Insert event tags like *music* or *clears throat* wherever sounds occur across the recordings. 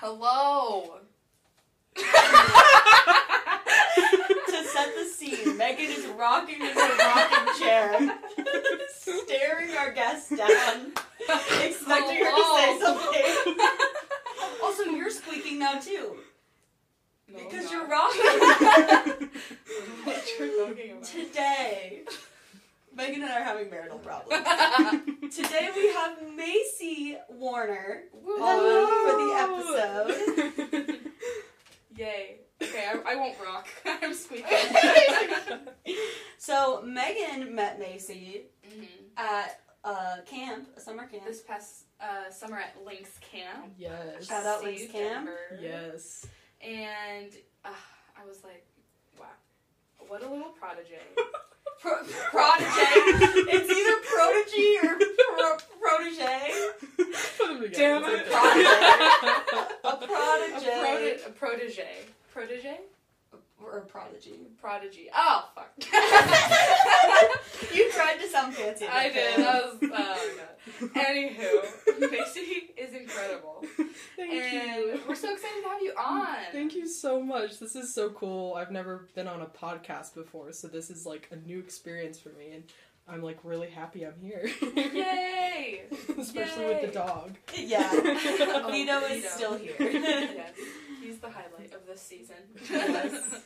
Hello. to set the scene, Megan is rocking in her rocking chair, staring our guest down, expecting her to say something. Also, you're squeaking now too, No, because you're not. rocking. what *laughs* you're talking about. Today, Megan and I are having marital problems. *laughs* Today we have Macy Warner on for the episode. *laughs* Yay. Okay, I, I won't rock. *laughs* I'm squeaking. So Megan met Macy hmm at a camp, a summer camp. This past uh, summer at Lynx Camp. Yes. Shout out See, Lynx Camp. Denver. Yes. And uh, I was like, wow, what a little prodigy. Pro- prodigy. it's either prodigy or pro- protege. Put them together. Damn It's it. okay. A a, prodigy. prodi- a protege. Protege? or prodigy. Prodigy. Oh, fuck. *laughs* *laughs* You tried to sound fancy. I did. that. That was, oh, God. Anywho, *laughs* Macy is incredible. *laughs* Thank and you. we're so excited to have you mm, on. Thank you so much. This is so cool. I've never been on a podcast before, so this is like a new experience for me, and I'm like really happy I'm here. Yay! *laughs* Especially with the dog. Yeah. Oh, Vito is Vito. still here. yes, he's the highlight of this season. Yes.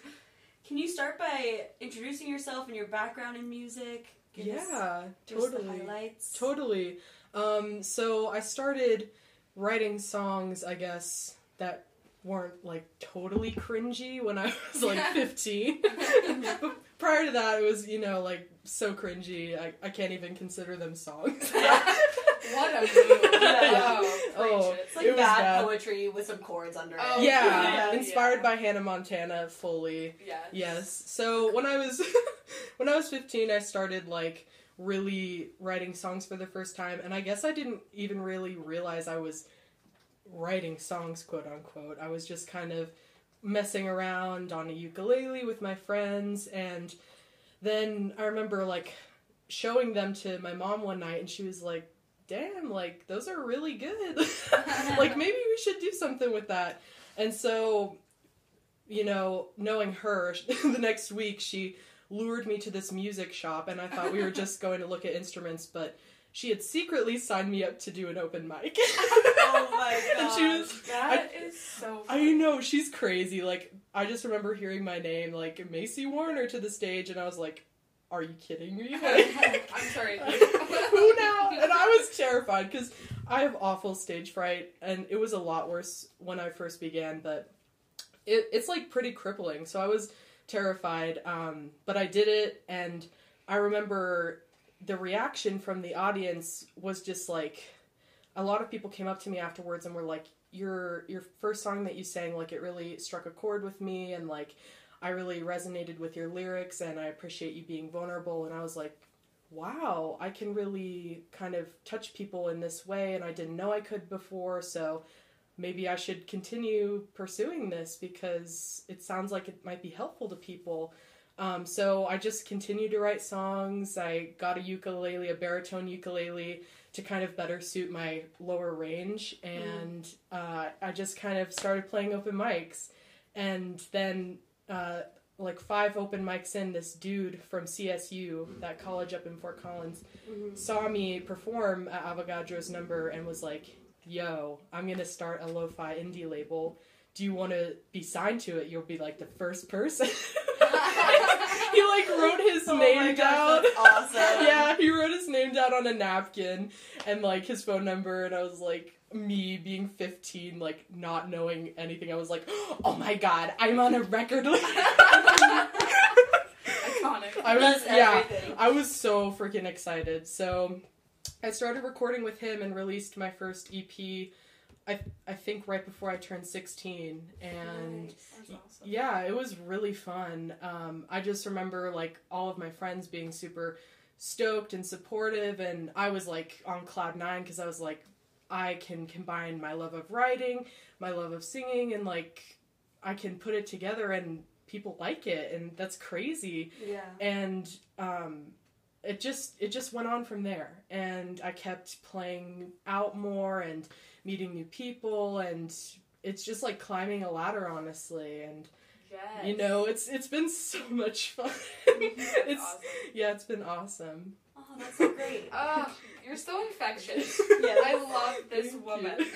Can you start by introducing yourself and your background in music? Give us Yeah, just the totally. highlights. Totally. Um, so I started writing songs, I guess, that weren't like totally cringy when I *laughs* was like 15. but *laughs* prior to that, it was, you know, like so cringy, I, I can't even consider them songs. *laughs* what a move! Yeah. Oh, Oh. it. It's like It was bad, bad. poetry with some chords under it. Oh, yeah, Yeah. inspired Yeah. by Hannah Montana fully. Yes. Yes. So when I was when I was 15, I started like really writing songs for the first time, and I guess I didn't even really realize I was writing songs, quote unquote. I was just kind of messing around on a ukulele with my friends, and then I remember like showing them to my mom one night, and she was like, "Damn, like those are really good. *laughs* like *laughs* maybe we should do something with that." And so you know, knowing her, *laughs* the next week she lured me to this music shop, and I thought we were just *laughs* going to look at instruments, but she had secretly signed me up to do an open mic. Oh my *laughs* god. And she was, That is so. I know, she's crazy. Like, I just remember hearing my name, like, Macy Warner to the stage, and I was like, are you kidding me? *laughs* I'm sorry. Who now? And I was terrified because I have awful stage fright, and it was a lot worse when I first began, but it, it's like pretty crippling. So I was terrified, um, but I did it, and I remember the reaction from the audience was just like a lot of people came up to me afterwards and were like, "Your your first song that you sang, like it really struck a chord with me, and like I really resonated with your lyrics, and I appreciate you being vulnerable." And I was like, wow, I can really kind of touch people in this way, and I didn't know I could before, so maybe I should continue pursuing this because it sounds like it might be helpful to people. Um, so I just continued to write songs. I got a ukulele, a baritone ukulele, to kind of better suit my lower range, and uh, I just kind of started playing open mics. And then uh, like five open mics in, this dude from CSU, that college up in Fort Collins, Mhm. saw me perform at Avogadro's number and was like, "Yo, I'm gonna start a lo-fi indie label. Do you want to be signed to it? You'll be like the first person." *laughs* he like wrote his Oh my name gosh, down. awesome. *laughs* yeah, he wrote his name down on a napkin and like his phone number, and I was like, me being 15, like not knowing anything, I was like, *gasps* oh my god, I'm on a record label. *laughs* Iconic. I was That's yeah, everything. I was so freaking excited. So I started recording with him and released my first EP. I I think right before I turned 16, and Nice. Awesome. yeah, it was really fun. Um, I just remember like all of my friends being super stoked and supportive, and I was like on cloud nine because I was like, I can combine my love of writing, my love of singing, and like I can put it together, and people like it, and that's crazy. Yeah. And um, it just it just went on from there, and I kept playing out more and meeting new people and it's just like climbing a ladder, honestly, and Yes. you know, it's it's been so *laughs* much fun. It's awesome. yeah, it's been awesome. Oh, that's so great. *laughs* Oh, you're so infectious. *laughs* Yeah. I love this Thank woman. you.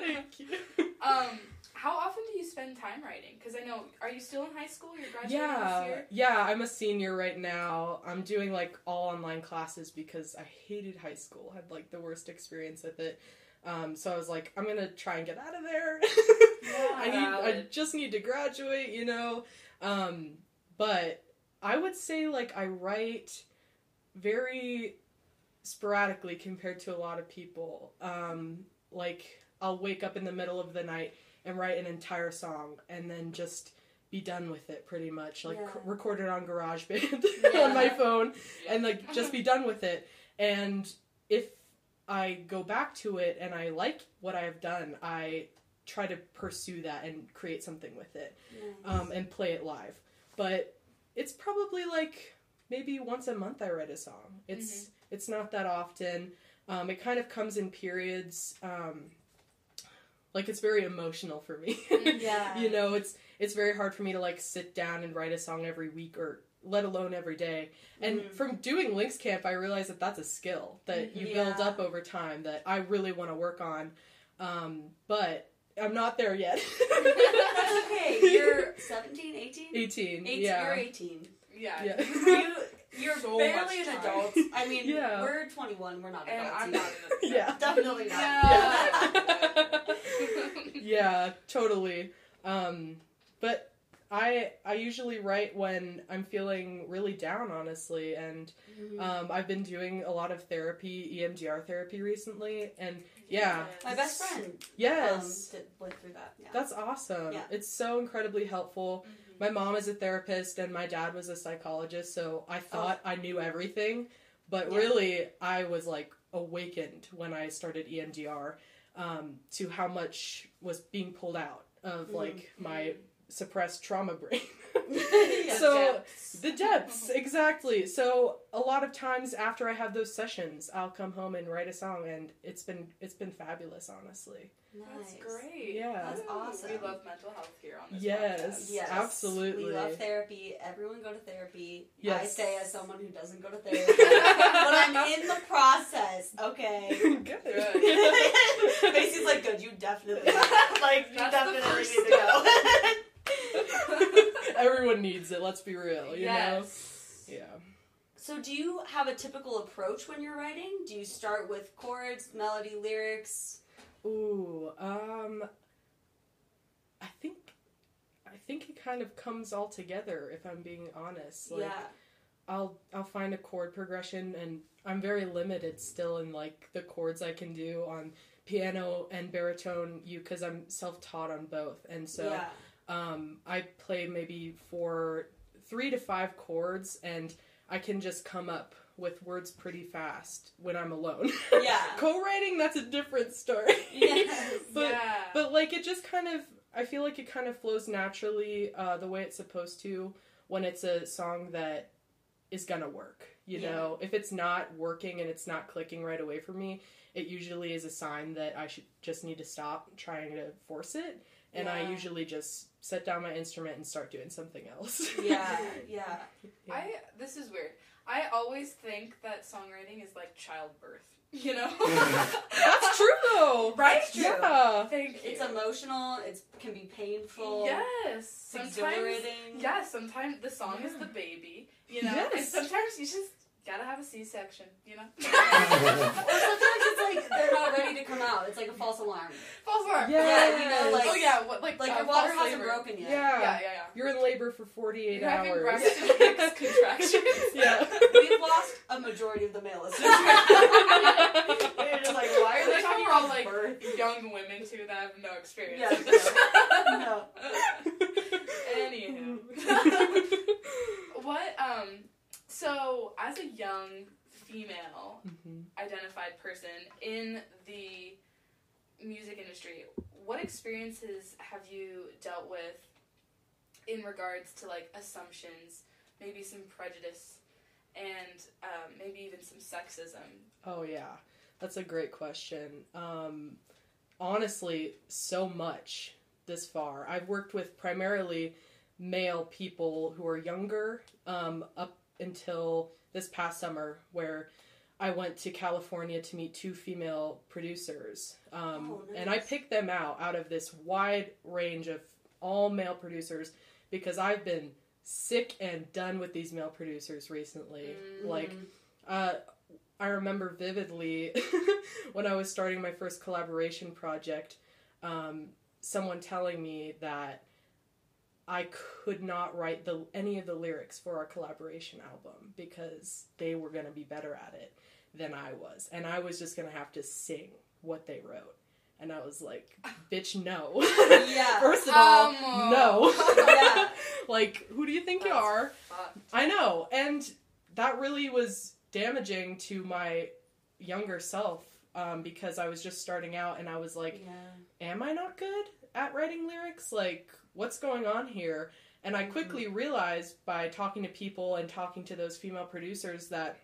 Thank you. um, how often do you spend time writing? Because I know, are you still in high school? You're graduating this Yeah, year. yeah, I'm a senior right now. I'm doing like all online classes because I hated high school. I Had like the worst experience with it. Um, so I was like, I'm gonna try and get out of there. *laughs* I need, I just need to graduate, you know. Um, but I would say like I write very sporadically compared to a lot of people. Um, like I'll wake up in the middle of the night and write an entire song and then just be done with it pretty much like Yeah. c- record it on garageband *laughs* Yeah. on my phone and like just be done with it and if i go back to it and i like what i have done i try to pursue that and create something with it Nice. um, and play it live but it's probably like maybe once a month i write a song it's it's not that often um, it kind of comes in periods um, like it's very emotional for me *laughs* yeah. you know it's it's very hard for me to like sit down and write a song every week or let alone every day and Mhm. from doing Lynx camp i realized that that's a skill that you Yeah. build up over time that i really want to work on um, but i'm not there yet *laughs* That's okay. You're *laughs* 17, 18? 18 Eight- yeah You're 18. Yeah. Yeah. You, you're So barely much an time. adult. I *laughs* mean, Yeah. we're 21. We're not And adults. I'm yet. not. In *laughs* yeah Definitely not. Yeah. *laughs* yeah, totally. Um, but I I usually write when I'm feeling really down, honestly, and Mhm. um, I've been doing a lot of therapy, EMDR therapy recently, and yeah, My best friend yes, um, did, went through that. Yeah. that's awesome. Yeah. It's so incredibly helpful. Mhm. My mom is a therapist, and my dad was a psychologist, so I thought I knew everything, but Yeah. really I was like awakened when I started EMDR um, to how much was being pulled out of Mhm. like my suppressed trauma brain. Yeah. *laughs* *laughs* so Depths. the depths, *laughs* exactly. So a lot of times after I have those sessions, I'll come home and write a song, and it's been it's been fabulous, honestly. That's great. Yeah. That's awesome. We love mental health here on this Yes. podcast. Yes, Absolutely. We love therapy. Everyone go to therapy. I say as someone who doesn't go to therapy, but I'm in the process. Okay. Good. Macy's like, good. You definitely like you That's definitely need to go. Everyone needs it. Let's be real. You yes. know. Yeah. so, do you have a typical approach when you're writing? Do you start with chords, melody, lyrics? Ooh. Um. I think. I think it kind of comes all together. If I'm being honest. Like, yeah. I'll I'll find a chord progression and I'm very limited still in like the chords I can do on piano and baritone you because I'm self-taught on both and so yeah. Um, I play maybe for three to five chords and I can just come up with words pretty fast when I'm alone. *laughs* Yeah. Co-writing that's a different story. *laughs* Yes. *laughs* but yeah. but like it just kind of I feel like it kind of flows naturally uh, the way it's supposed to when it's a song that is gonna work. You Yeah. know, if it's not working and it's not clicking right away for me, it usually is a sign that I should just need to stop trying to force it. And I usually just set down my instrument and start doing something else. *laughs* Yeah. Yeah. Yeah. I this is weird. I always think that songwriting is like childbirth. You know? *laughs* *laughs* That's true though. Right? It's true. Yeah. Thank you. It's emotional. It can be painful. Yes. It's Sometimes exhilarating. Yes, sometimes the song is the baby, you know? And Yes. sometimes you just gotta have a C section, you know? Or sometimes it's like *laughs* they're not ready to come out. It's like a false alarm. False alarm. Yes. you know, like- oh yeah, what like Like uh, your water hasn't labor. broken yet. Yeah. Yeah, yeah, yeah. You're in labor for 48 You're having hours. Braxton Hicks *laughs* contractions. yeah. We've lost a majority of the male listeners. *laughs* They're just like, why are they Like talking we're all about like birth? young women too that have no experience. Yes, with this. No. Anywho. what um so as a young female Mhm. identified person in the music industry, what experiences have you dealt with in regards to like assumptions, maybe some prejudice, and um, maybe even some sexism? Oh yeah, that's a great question. Um, honestly so much this far. I've worked with primarily male people who are younger um, up until this past summer, where I went to California to meet two female producers. Um, Oh, And I picked them out out of this wide range of all male producers because I've been sick and done with these male producers recently. Mm. Like, uh, I remember vividly *laughs* when I was starting my first collaboration project, um, someone telling me that I could not write the any of the lyrics for our collaboration album because they were going to be better at it than I was, and I was just going to have to sing what they wrote. And I was like, "Bitch, no." *laughs* Yeah. First of all, Um, no. *laughs* Yeah. *laughs* like, who do you think you are? Fuck. I know, and that really was damaging to my younger self um, because I was just starting out, and I was like, yeah. "Am I not good at writing lyrics? Like, what's going on here?" And I quickly realized by talking to people and talking to those female producers that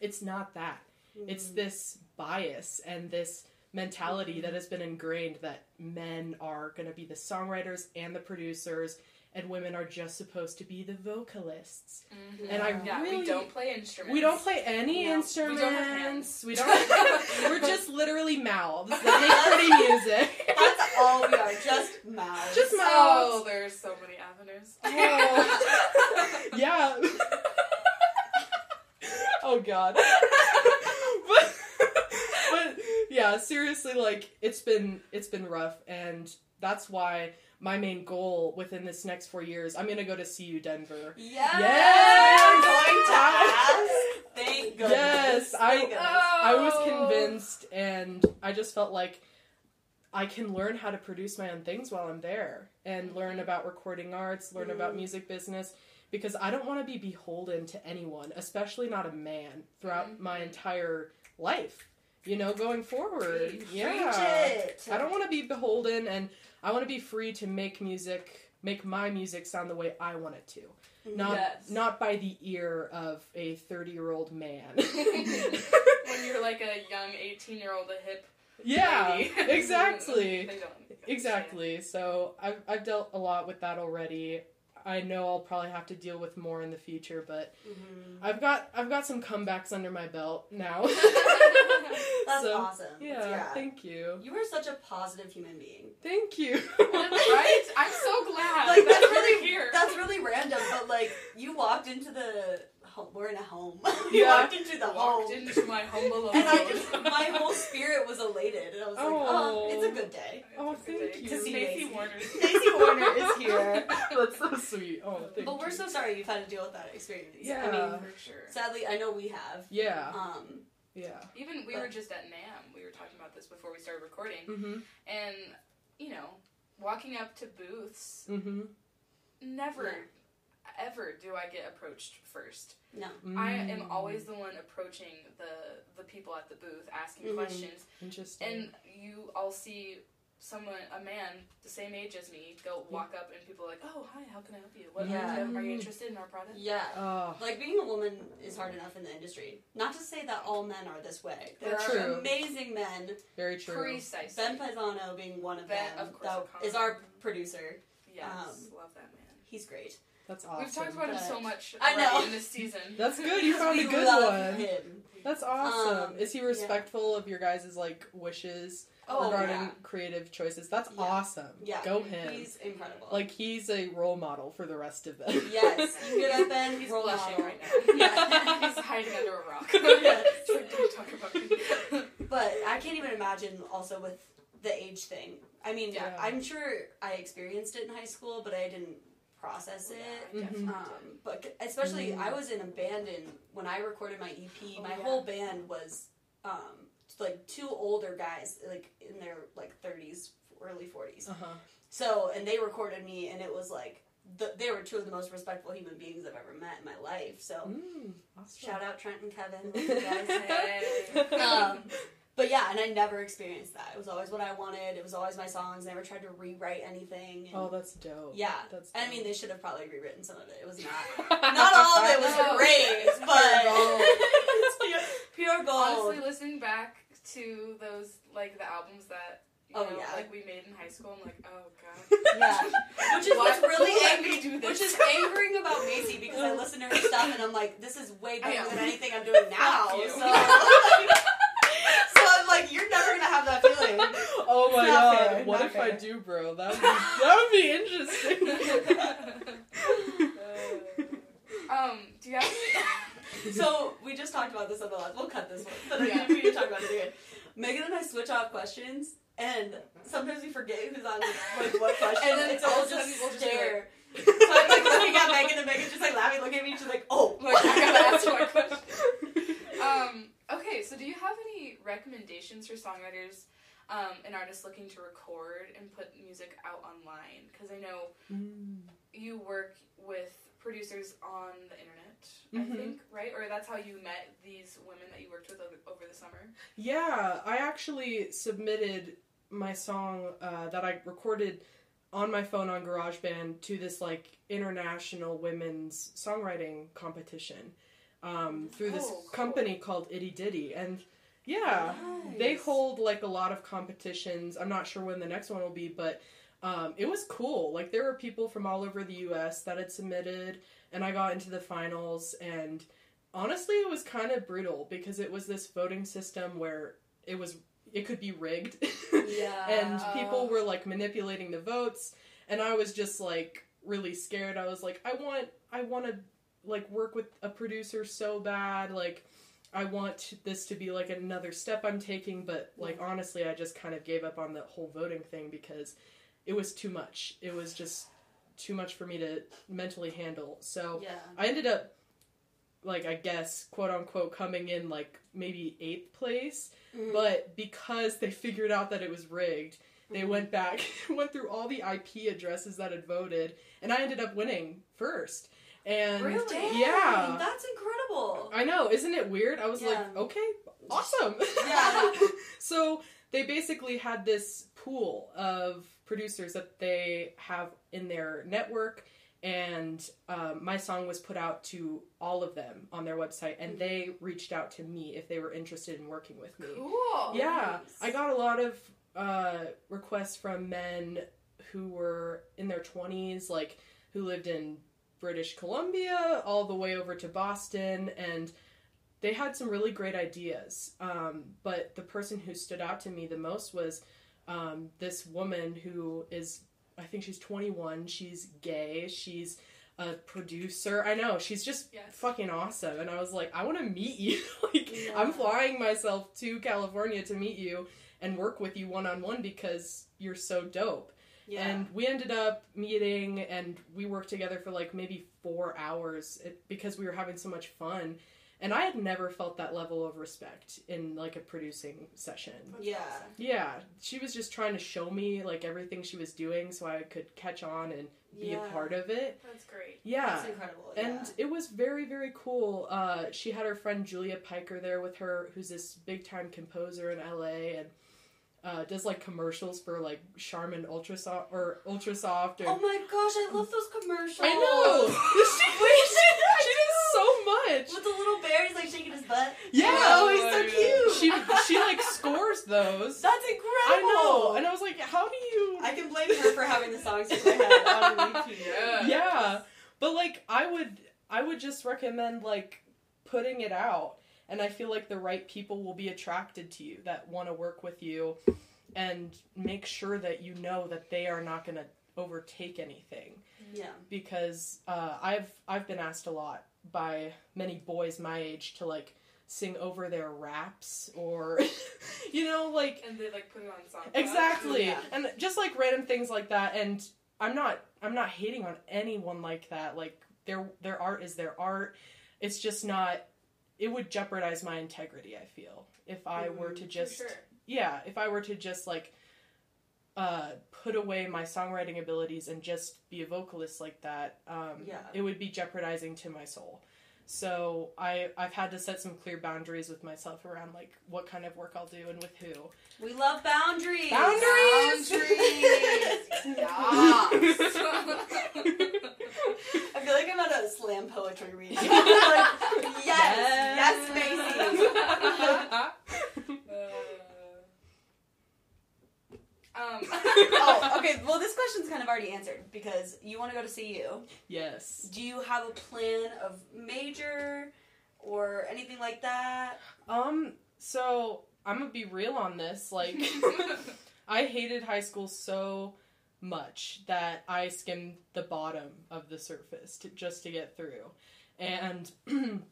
it's not that. It's Mm. this bias and this mentality that has been ingrained that men are going to be the songwriters and the producers and women are just supposed to be the vocalists. Mhm. And I yeah, really we don't play instruments. we don't play any No, we instruments. don't have hands. We don't. *laughs* *laughs* we're just literally mouths that make pretty *laughs* music. That's all we are, just mouths. Just mouths. Oh, mouths. there's so many avenues. Oh. yeah. oh god. but, but yeah, seriously, like it's been it's been rough, and that's why my main goal within this next four years, I'm gonna go to CU Denver. Yes! Yes! Going to ask. Thank goodness. Yes, I- goodness. I was convinced, and I just felt like I can learn how to produce my own things while I'm there and learn about recording arts, learn about Mm. music business, because I don't want to be beholden to anyone, especially not a man, throughout my Mhm. entire life. You know, going forward. Preach yeah. it. I don't want to be beholden, and I want to be free to make music, make my music sound the way I want it to, not Yes. not by the ear of a thirty year old man. *laughs* *laughs* when you're like a young 18 year old, a hip yeah, *laughs* exactly, exactly. So I've I've dealt a lot with that already. I know I'll probably have to deal with more in the future, but Mhm. I've got I've got some comebacks under my belt now. *laughs* That's So, awesome. Yeah, thank you, You are such a positive human being. thank you. *laughs* *laughs* right? I'm so glad. Like that's really that's really random, but like you walked into the home. We're in a home. *laughs* you Yeah. walked into the walked home, into my humble abode. and I just my whole spirit was elated, and I was like, oh, Oh. it's a good day. Oh, It's a good thank day. you. To see Stacey. Stacey Warner. Stacey Warner is here. *laughs* That's so sweet. Oh, thank But we're you. so sorry you've had to deal with that experience. Yeah, I mean, For sure. sadly, I know we have. yeah, Um, yeah. Even we But- were just at NAMM. We were talking about this before we started recording, Mm-hmm. and you know, walking up to booths, Mm-hmm. never, Yeah. Ever do I get approached first. no. I Mm. am always the one approaching the the people at the booth, asking Mhm. questions, interesting. and you all see someone, a man the same age as me, go walk up, and people are like, "Oh, hi, how can I help you? What Yeah. are you interested in our product?" Yeah. oh, Like being a woman is hard enough in the industry. Not to say that all men are this way. There That's are true. amazing men. very true. Precisely. Ben Paisano being one of Ben, them. of course, that O'Connor. is our producer. Yes, Um, love that man. He's great. That's awesome. We've talked about him so much I know. in this season. *laughs* That's good. You found a good love one. him. That's awesome. Um, Is he respectful of your guys' like wishes Oh, regarding yeah. creative choices? That's Yeah. awesome. Yeah. Go him. He's incredible. like he's a role model for the rest of them. yes, you *laughs* hear that, Ben? He's Role blushing model. right now. Yeah. *laughs* He's hiding under a rock. Yes. Like, don't talk about me. But I can't even imagine also with the age thing. I mean, Yeah. I'm sure I experienced it in high school, but I didn't process it. Yeah, I definitely Um, but especially, Mm. I was in a band in when I recorded my EP. Oh, my yeah. whole band was um, like two older guys, like in their like 30s, early 40s. Uh huh. So, and they recorded me, and it was like the, they were two of the most respectful human beings I've ever met in my life. So, Mm, awesome. shout out Trent and Kevin, *laughs* guys. *laughs* Hey. um, but yeah, and I never experienced that. It was always what I wanted. It was always my songs. Never tried to rewrite anything. And Oh, that's dope. yeah, That's. I mean, they should have probably rewritten some of it. It was not. *laughs* Not all of it was No. great, Pure but gold. it's *laughs* pure, pure gold. Honestly, listening back to those, like the albums that You Oh, know, yeah. like we made in high school. I'm like, oh god. *laughs* Yeah. Which is Why what's really angry. we do this? Which is angering about Macy because I listen to her stuff and I'm like, this is way better than anything I'm doing now. Fuck you. So, so I'm like, you're never gonna have that feeling. *laughs* Oh my not god! fair, what not if I do, bro? That would be, that would be interesting. *laughs* um, do you have any? *laughs* So we just talked about this on the last. We'll cut this one, but Yeah. we need to talk about it again. Megan and I switch off questions, and sometimes we forget who's on like what question. And then it's all all just sudden we'll just so I'm like looking at Megan, and Megan's just like laughing, looking at me. She's like, "Oh, Like, I gotta ask my question. Um, okay, so do you have any recommendations for songwriters um, and artists looking to record and put music out online? Because I know Mm. you work with producers on the internet, Mhm. I think, right? Or that's how you met these women that you worked with over, over the summer. Yeah, I actually submitted my song uh, that I recorded on my phone on GarageBand to this like international women's songwriting competition um, through this Oh, cool. company called Itty Ditty, and yeah, they hold like a lot of competitions. I'm not sure when the next one will be, but um, it was cool. Like there were people from all over the U.S. that had submitted, and I got into the finals. And honestly, it was kind of brutal because it was this voting system where it was it could be rigged, *laughs* Yeah. and people were like manipulating the votes. And I was just like really scared. I was like, I want, I want to like work with a producer so bad, like. I want this to be like another step I'm taking, but like honestly, I just kind of gave up on the whole voting thing because it was too much. It was just too much for me to mentally handle. So yeah. I ended up, like, I guess, quote unquote, coming in like maybe eighth place, Mm. but because they figured out that it was rigged, they Mhm. went back, *laughs* went through all the IP addresses that had voted, and I ended up winning first. And Really? Dang, yeah. that's incredible. I know, isn't it weird? I was like, okay, awesome. Yeah. *laughs* so they basically had this pool of producers that they have in their network, and um, my song was put out to all of them on their website, and they reached out to me if they were interested in working with me. Cool. Yeah, nice. I got a lot of uh, requests from men who were in their 20s, like who lived in British Columbia, all the way over to Boston, and they had some really great ideas. Um, but the person who stood out to me the most was um, this woman who is, I think she's 21, she's gay, she's a producer. I know, she's just Yes. fucking awesome. And I was like, I want to meet you. *laughs* like, Yeah. I'm flying myself to California to meet you and work with you one on one because you're so dope. Yeah. And we ended up meeting and we worked together for like maybe four hours because we were having so much fun. And I had never felt that level of respect in like a producing session. That's Yeah. awesome. Yeah, she was just trying to show me like everything she was doing so I could catch on and be Yeah. a part of it. That's great. Yeah. That's incredible. And yeah. it was very, very cool. Uh, she had her friend Julia Piker there with her, who's this big time composer in LA and uh, does like commercials for like Charmin Ultrasoft or Ultrasoft. Or, Oh my gosh, I love those commercials. I know! *laughs* she, Wait, *laughs* she does so much! With the little bear, he's like shaking his butt. Yeah! Oh, he's so cute. She, she *laughs* like scores those. That's incredible. I know! And I was like, how do you. I can blame her for having the songs in my head on repeat. Yeah. yeah but like i would i would just recommend like putting it out and i feel like the right people will be attracted to you that want to work with you and make sure that you know that they are not going to overtake anything Yeah. because uh, i've i've been asked a lot by many boys my age to like sing over their raps or *laughs* you know like And they like put it on SoundCloud. Exactly. Yeah. And just like random things like that and I'm not I'm not hating on anyone like that. Like their their art is their art. It's just not it would jeopardize my integrity, I feel. If I were to just sure. yeah, if I were to just like uh put away my songwriting abilities and just be a vocalist like that, um Yeah. it would be jeopardizing to my soul. So I I've had to set some clear boundaries with myself around like what kind of work I'll do and with who. We love boundaries. Boundaries! Boundaries! *laughs* *laughs* *laughs* I feel like I'm at a slam poetry reading. *laughs* like, yes, yes, Macy. Uh, already answered because you want to go to CU. Yes. Do you have a plan of major or anything like that? Um. So I'm gonna be real on this. Like, *laughs* *laughs* I hated high school so much that I skimmed the bottom of the surface to, just to get through, and *clears throat*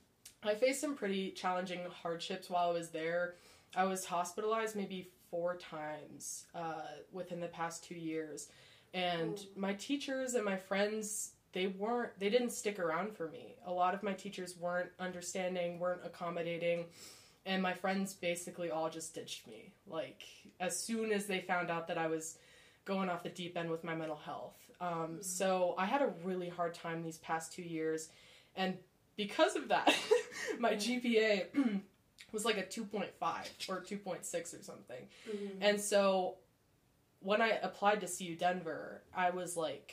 I faced some pretty challenging hardships while I was there. I was hospitalized maybe four times uh, within the past two years, and my teachers and my friends they weren't they didn't stick around for me. A lot of my teachers weren't understanding, weren't accommodating and my friends basically all just ditched me like as soon as they found out that i was going off the deep end with my mental health. Um, so i had a really hard time these past two years and because of that *laughs* my gpa *clears throat* was like a 2.5 or 2.6 or something. And so when i applied to cu denver i was like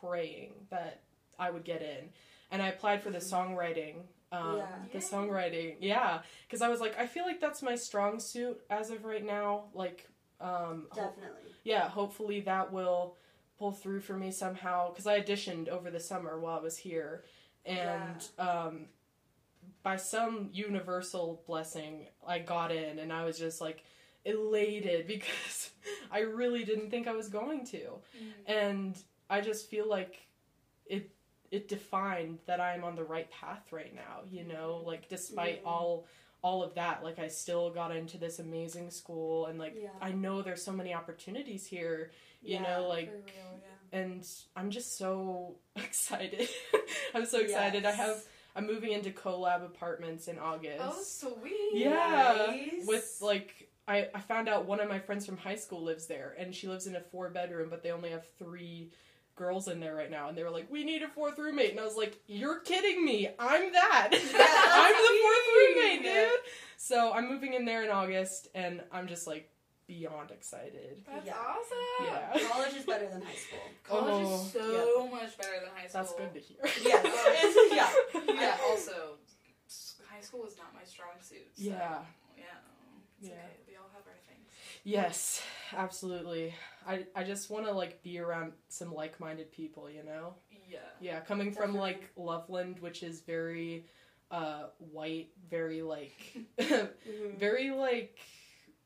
praying that i would get in. And i applied for the songwriting um, Yeah. the Yay. songwriting yeah. Because i was like i feel like that's my strong suit as of right now. Like um, ho- Definitely. yeah hopefully that will pull through for me somehow because i auditioned over the summer while i was here and um, by some universal blessing i got in and i was just like elated *laughs* because i really didn't think i was going to. And i just feel like it it defined that i'm on the right path right now you know? Like despite Mhm. all all of that like i still got into this amazing school and like Yeah. i know there's so many opportunities here you Yeah, know like real, yeah. and i'm just so *laughs* excited *laughs* i'm so excited i have i'm moving into collab apartments in august Oh, sweet. yeah Nice. with like I, I found out one of my friends from high school lives there and she lives in a four bedroom but they only have three girls in there right now and they were like we need a fourth roommate and i was like you're kidding me i'm that *laughs* i'm the fourth roommate sweet. dude so i'm moving in there in august and i'm just like beyond excited That's Yeah. awesome. yeah *laughs* College is better than high school. College Oh, is so much better than high school. that's good to hear Yes. It's- yeah. *laughs* Yeah. Also, high school was not my strong suit. So, Yeah. Yeah. It's Yeah. okay. We all have our things. Yes absolutely i i just want to like be around some like-minded people you know Yeah. Yeah, coming from like Loveland, which is very uh white, very like *laughs* Mhm. very like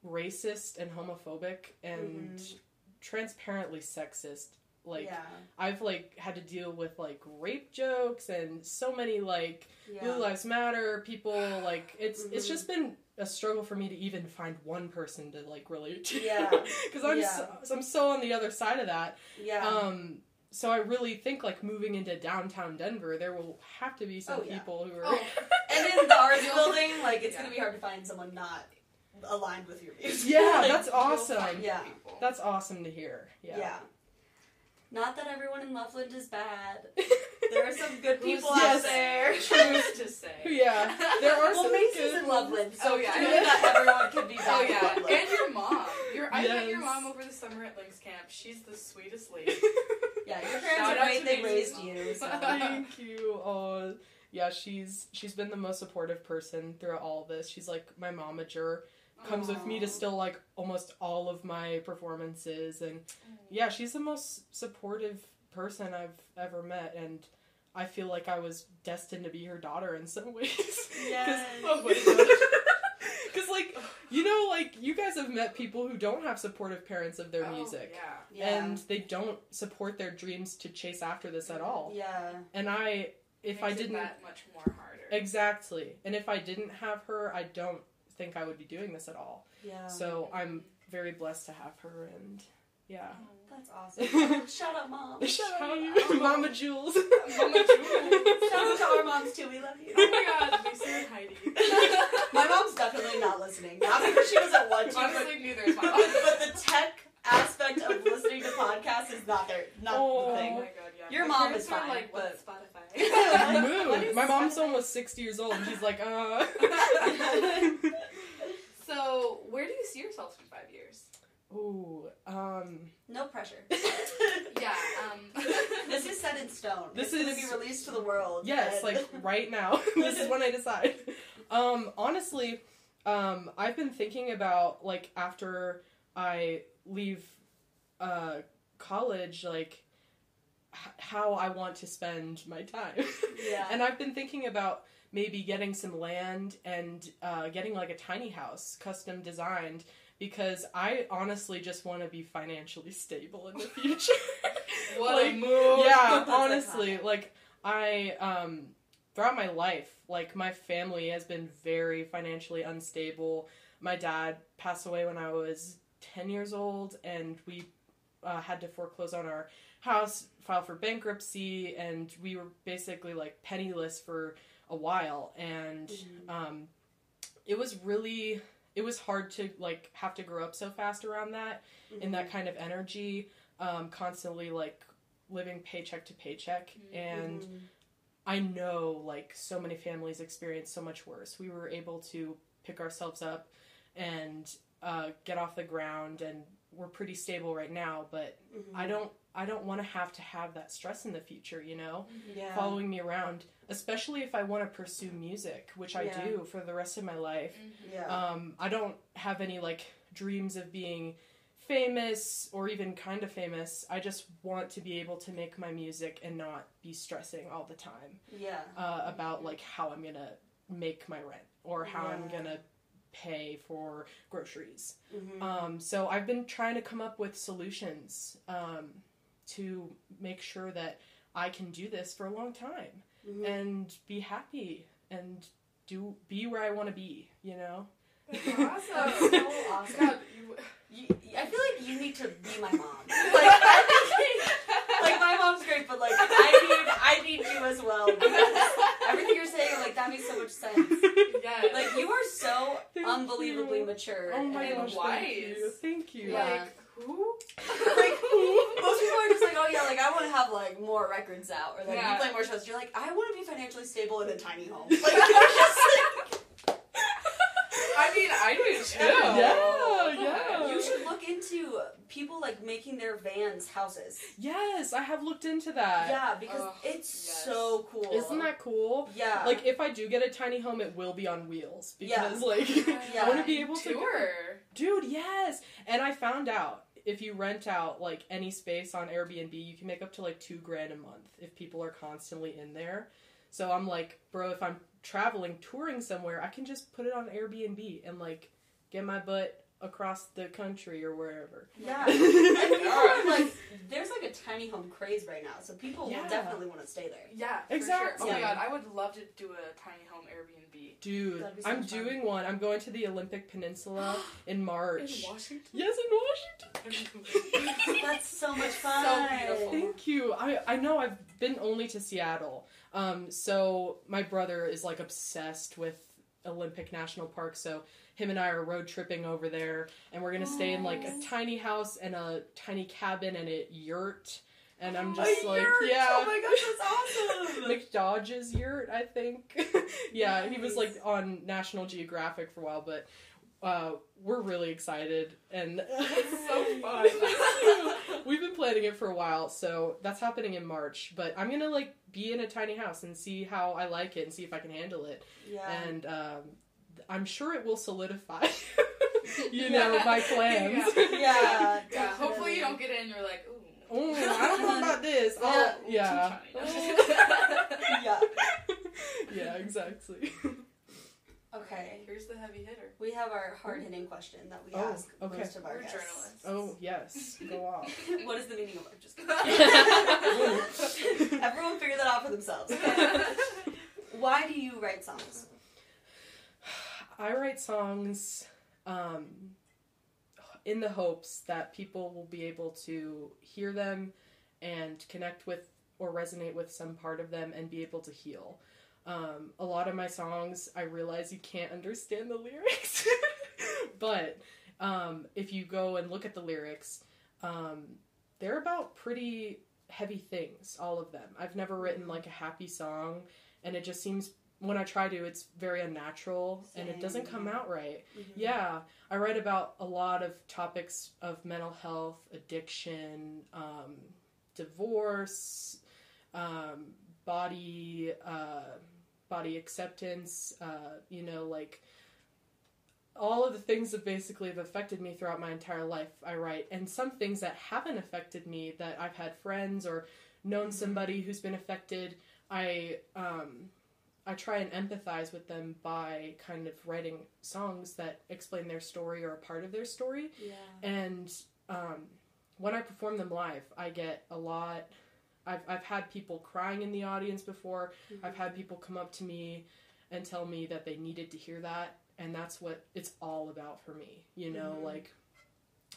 racist and homophobic and Mhm. transparently sexist. Like yeah. I've like had to deal with like rape jokes and so many like Yeah. Blue Lives Matter people like it's it's Mhm. just been a struggle for me to even find one person to like relate to. Yeah. *laughs* Cuz I'm Yeah. so, I'm so on the other side of that. yeah. Um, so I really think like moving into downtown Denver, there will have to be some Oh, yeah. people who are. Oh, *laughs* and in the arts *laughs* building, like it's Yeah. gonna be hard to find someone not aligned with your views. Yeah, Like, that's awesome. Yeah. people. That's awesome to hear. yeah. Yeah. Not that everyone in Loveland is bad. There are some good *laughs* people yes. out there. *laughs* Truth to say. *laughs* Yeah, there are well, some Macy's good in Loveland, so Oh, yeah. clearly not everyone can be. Oh yeah, Loveland. and your mom. Your I met your mom over the summer at Lynx Camp. She's the sweetest lady. Yeah, your Shout parents are out great. They raised mom. you. So. Thank you. Oh, yeah. She's she's been the most supportive person throughout all this. She's like my momager. Comes with me to still like almost all of my performances, and mm. yeah, she's the most supportive person I've ever met, and I feel like I was destined to be her daughter in some ways. *laughs* Yes. *laughs* Oh my God. Because, *laughs* like, you know, like, you guys have met people who don't have supportive parents of their Oh, music. Yeah. Yeah. And they don't support their dreams to chase after this at all. Yeah. And I, if I Makes it didn't. that much more harder. Exactly. And if I didn't have her, I don't think I would be doing this at all. Yeah. So I'm very blessed to have her, and yeah. That's awesome. *laughs* Shout out, mom. Shout out Shout you, out. Mama Jules. *laughs* Mama Jules. Shout out to our moms too. We love you. Oh my god, Lisa and Heidi. My mom's definitely not listening. Not because she doesn't want to, but, Honestly, neither is my but, mom. *laughs* but the tech aspect of listening to podcasts is not their not Oh. the Oh thing. my god, yeah. Your My mom is are fine, like, but- Spotify? What Mood. is My mom's Spotify? almost 60 years old, and she's like, uh. so, where do you see yourself in five years? Ooh, um, No pressure. *laughs* Yeah, um. *laughs* This is set in stone. This it's is- going to be released to the world. yes, and- like *laughs* right now. this is when I decide. Um, honestly, um, I've been thinking about like after I leave uh, college, like h- how I want to spend my time. Yeah. and I've been thinking about maybe getting some land and uh, getting like a tiny house, custom designed, because I honestly just want to be financially stable in the *laughs* future. *laughs* What a Like, move! yeah, *laughs* honestly, like I um throughout my life, like my family has been very financially unstable. My dad passed away when I was 10 years old and we uh, had to foreclose on our house, file for bankruptcy and we were basically like penniless for a while and Mhm. um it was really it was hard to like have to grow up so fast around that in that kind of energy, um, constantly like living paycheck to paycheck. Mhm. And. I know like so many families experience so much worse. We were able to pick ourselves up and uh, get off the ground, and we're pretty stable right now. But Mhm. I don't. I don't want to have to have that stress in the future, you know, yeah. following me around, especially if I want to pursue music, which I Yeah. do for the rest of my life. Mhm. Yeah. Um, I don't have any like dreams of being famous or even kind of famous. I just want to be able to make my music and not be stressing all the time yeah. uh, about like how I'm gonna make my rent or how I'm gonna pay for groceries. Mhm. Um, so I've been trying to come up with solutions um, to make sure that I can do this for a long time Mhm. and be happy and do be where I want to be. You know. That's awesome. *laughs* That's so awesome. God, you, You, I feel like you need to be my mom. *laughs* Like, I think, like my mom's great, but like I need, I need you as well because everything you're saying, like that makes so much sense. yeah. Like you are so Thank unbelievably you. mature. Oh my and, gosh, wise. thank you. Thank you. Yeah. *laughs* like who? Most people are just like, oh yeah, like I want to have like more records out, or like Yeah. you play more shows. You're like, I want to be financially stable in a tiny home. *laughs* Like you're just like, *laughs* I mean, I do too. Yeah, yeah. you should look into people like making their vans houses. Yes, I have looked into that. Yeah, because Ugh, it's yes. so cool. Isn't that cool? Yeah. Like if I do get a tiny home, it will be on wheels Yeah. because like Yeah. I want to be able to. tour. Dude, yes. And I found out if you rent out like any space on Airbnb, you can make up to like two grand a month if people are constantly in there. So I'm like, bro, if I'm traveling, touring somewhere, I can just put it on Airbnb and like get my butt across the country or wherever. Yeah. *laughs* Yeah. And like, there's like a tiny home craze right now, so people Yeah. will definitely want to stay there. Yeah, Exactly. Sure. Oh my god, I would love to do a tiny home Airbnb. Dude, so I'm fun. doing one. I'm going to the Olympic Peninsula *gasps* in March. In Washington. Yes, in Washington. *laughs* That's so much fun. So beautiful. Thank you. I I know I've been only to Seattle. Um, so my brother is like obsessed with Olympic National Park. So him and I are road tripping over there, and we're gonna stay in like a tiny house and a tiny cabin and a yurt. And I'm just A like, yurt! yeah. Oh my gosh, that's *laughs* awesome. McDodge's yurt, I think. *laughs* yeah, he was like on National Geographic for a while, but uh, we're really excited and *laughs* That's so fun. We've been planning it for a while, so that's happening in March. But I'm gonna like be in a tiny house and see how I like it and see if I can handle it. yeah. And um, I'm sure it will solidify, *laughs* you know, my *laughs* plans. Yeah. *laughs* yeah. Yeah, hopefully you don't get in. and you're like, ooh. Oh, I don't know about this. I'll, yeah. Yeah. yeah, exactly. Okay. Here's the heavy hitter. We have our hard hitting question that we Oh, ask okay. most of our We're guests. journalists. Oh yes, go off. *laughs* What is the meaning of life? Just *laughs* Everyone figure that out for themselves. Okay. *laughs* Why do you write songs? I write songs um, in the hopes that people will be able to hear them and connect with or resonate with some part of them and be able to heal. Um, a lot of my songs, I realize you can't understand the lyrics, *laughs* but um, if you go and look at the lyrics, um, they're about pretty heavy things, all of them. I've never written like a happy song, and it just seems when I try to, it's very unnatural and it doesn't come out right. Yeah, I write about a lot of topics of mental health, addiction, um, divorce, um, body, uh, body acceptance. Uh, you know, like all of the things that basically have affected me throughout my entire life, I write. And some things that haven't affected me, that I've had friends or known somebody who's been affected, I um, I try and empathize with them by kind of writing songs that explain their story or a part of their story. Yeah. And um, when I perform them live, I get a lot. I've, I've had people crying in the audience before. I've had people come up to me and tell me that they needed to hear that. And that's what it's all about for me. You know, Mhm. like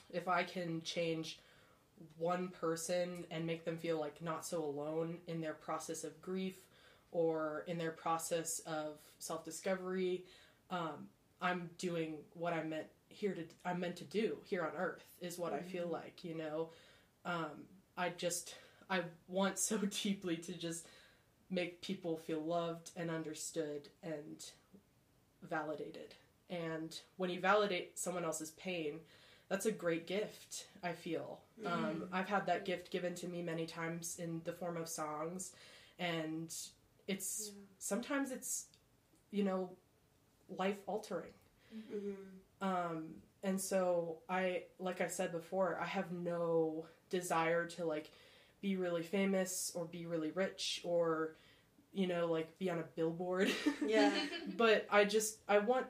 if I can change one person and make them feel like not so alone in their process of grief or in their process of self discovery, um, I'm doing what I'm meant here to I'm meant to do here on earth is what I feel like, you know. Um, I just I want so *laughs* deeply to just make people feel loved and understood and validated. And when you validate someone else's pain, that's a great gift, I feel. Um, I've had that gift given to me many times in the form of songs, and it's sometimes it's, you know, life altering. Mm-hmm. Um, and so I, like I said before, I have no desire to like be really famous or be really rich or, you know, like be on a billboard. *laughs* Yeah. but I just I want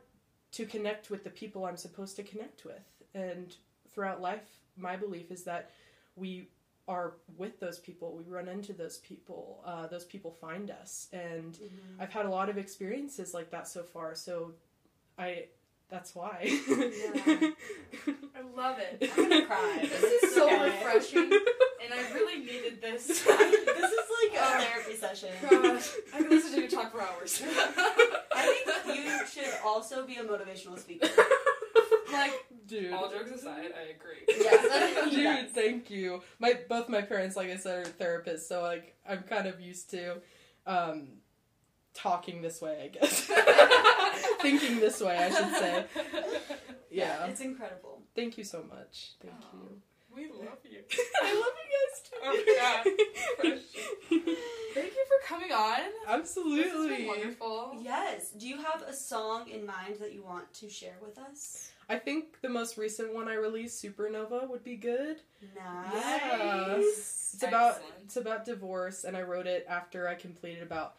to connect with the people I'm supposed to connect with. And throughout life, my belief is that we are with those people. We run into those people. Uh, those people find us, and Mm-hmm. I've had a lot of experiences like that so far. So I that's why. *laughs* I love it. I'm gonna cry. This is so Okay. refreshing, and I really needed this. *laughs* this is like a *laughs* therapy session. Gosh, I can listen to you talk for hours. *laughs* I think you should also be a motivational speaker. like, Dude. all jokes aside, I agree. Yes. Dude, Yes. thank you. My both my parents, like I said, are therapists, so like I'm kind of used to um, talking this way, I guess. Thinking this way, I should say. Yeah. It's incredible. Thank you so much. Thank you. We love you. *laughs* I love Oh, you guys too. Oh *laughs* Thank you for coming on. This has Absolutely. been wonderful. Yes. Do you have a song in mind that you want to share with us? I think the most recent one I released, Supernova, would be good. Nice. It's about Excellent. it's about divorce, and I wrote it after I completed about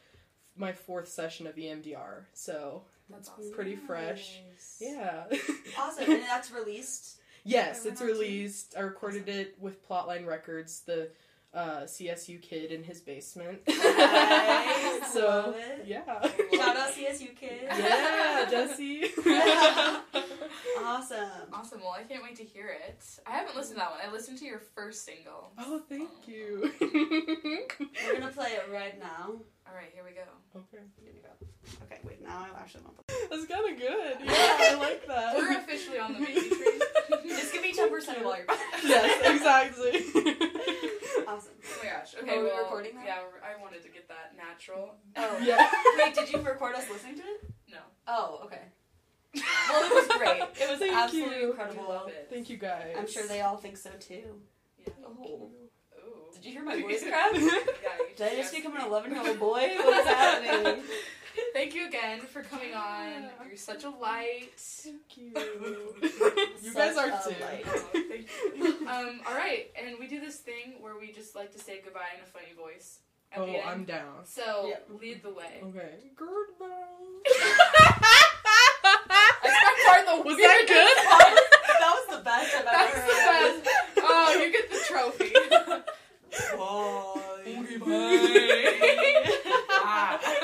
my fourth session of EMDR. So That's awesome. pretty fresh. Nice. Yeah. Awesome. *laughs* And that's released. Yes, Everyone it's out too? released. I recorded it with Plotline Records, the uh, CSU kid in his basement. Nice. *laughs* so Love it. yeah. Shout out CSU kid. Yeah, Jesse. *laughs* Awesome. Awesome. Well, I can't wait to hear it. I haven't listened to that one. I listened to your first single. oh, thank you. We're gonna play it right now. All right, here we go. okay. Here we go. Okay, wait. Now I actually want to. That's kind of good. *laughs* Yeah, I like that. We're officially on the baby tree. Just give me ten percent of all your. yes, exactly. Awesome. Oh my gosh. Okay, Are we well, recording now? Yeah, we're, I wanted to get that natural. Oh. *laughs* yeah. Wait, did you record us listening to it? No. Oh, okay. Well, it was great. It was Thank absolutely you. incredible. I love it. Thank you guys. I'm sure they all think so too. Yeah. Oh. Ooh. Did you hear my voice *laughs* crack? Yeah, *laughs* Did I just yes. become an 11 year old boy? What is happening? Thank you again for coming on. You're such a light. Thank you. you guys are too. light. Oh, thank you. Um, all right, and we do this thing where we just like to say goodbye in a funny voice at Oh, end. I'm down. So Yeah. lead the way. Okay. Goodbye. *laughs* That's part the Was that good? *laughs* That was the best I've That's ever the heard. best. Oh, you get the trophy. *laughs* Whoa. Bye.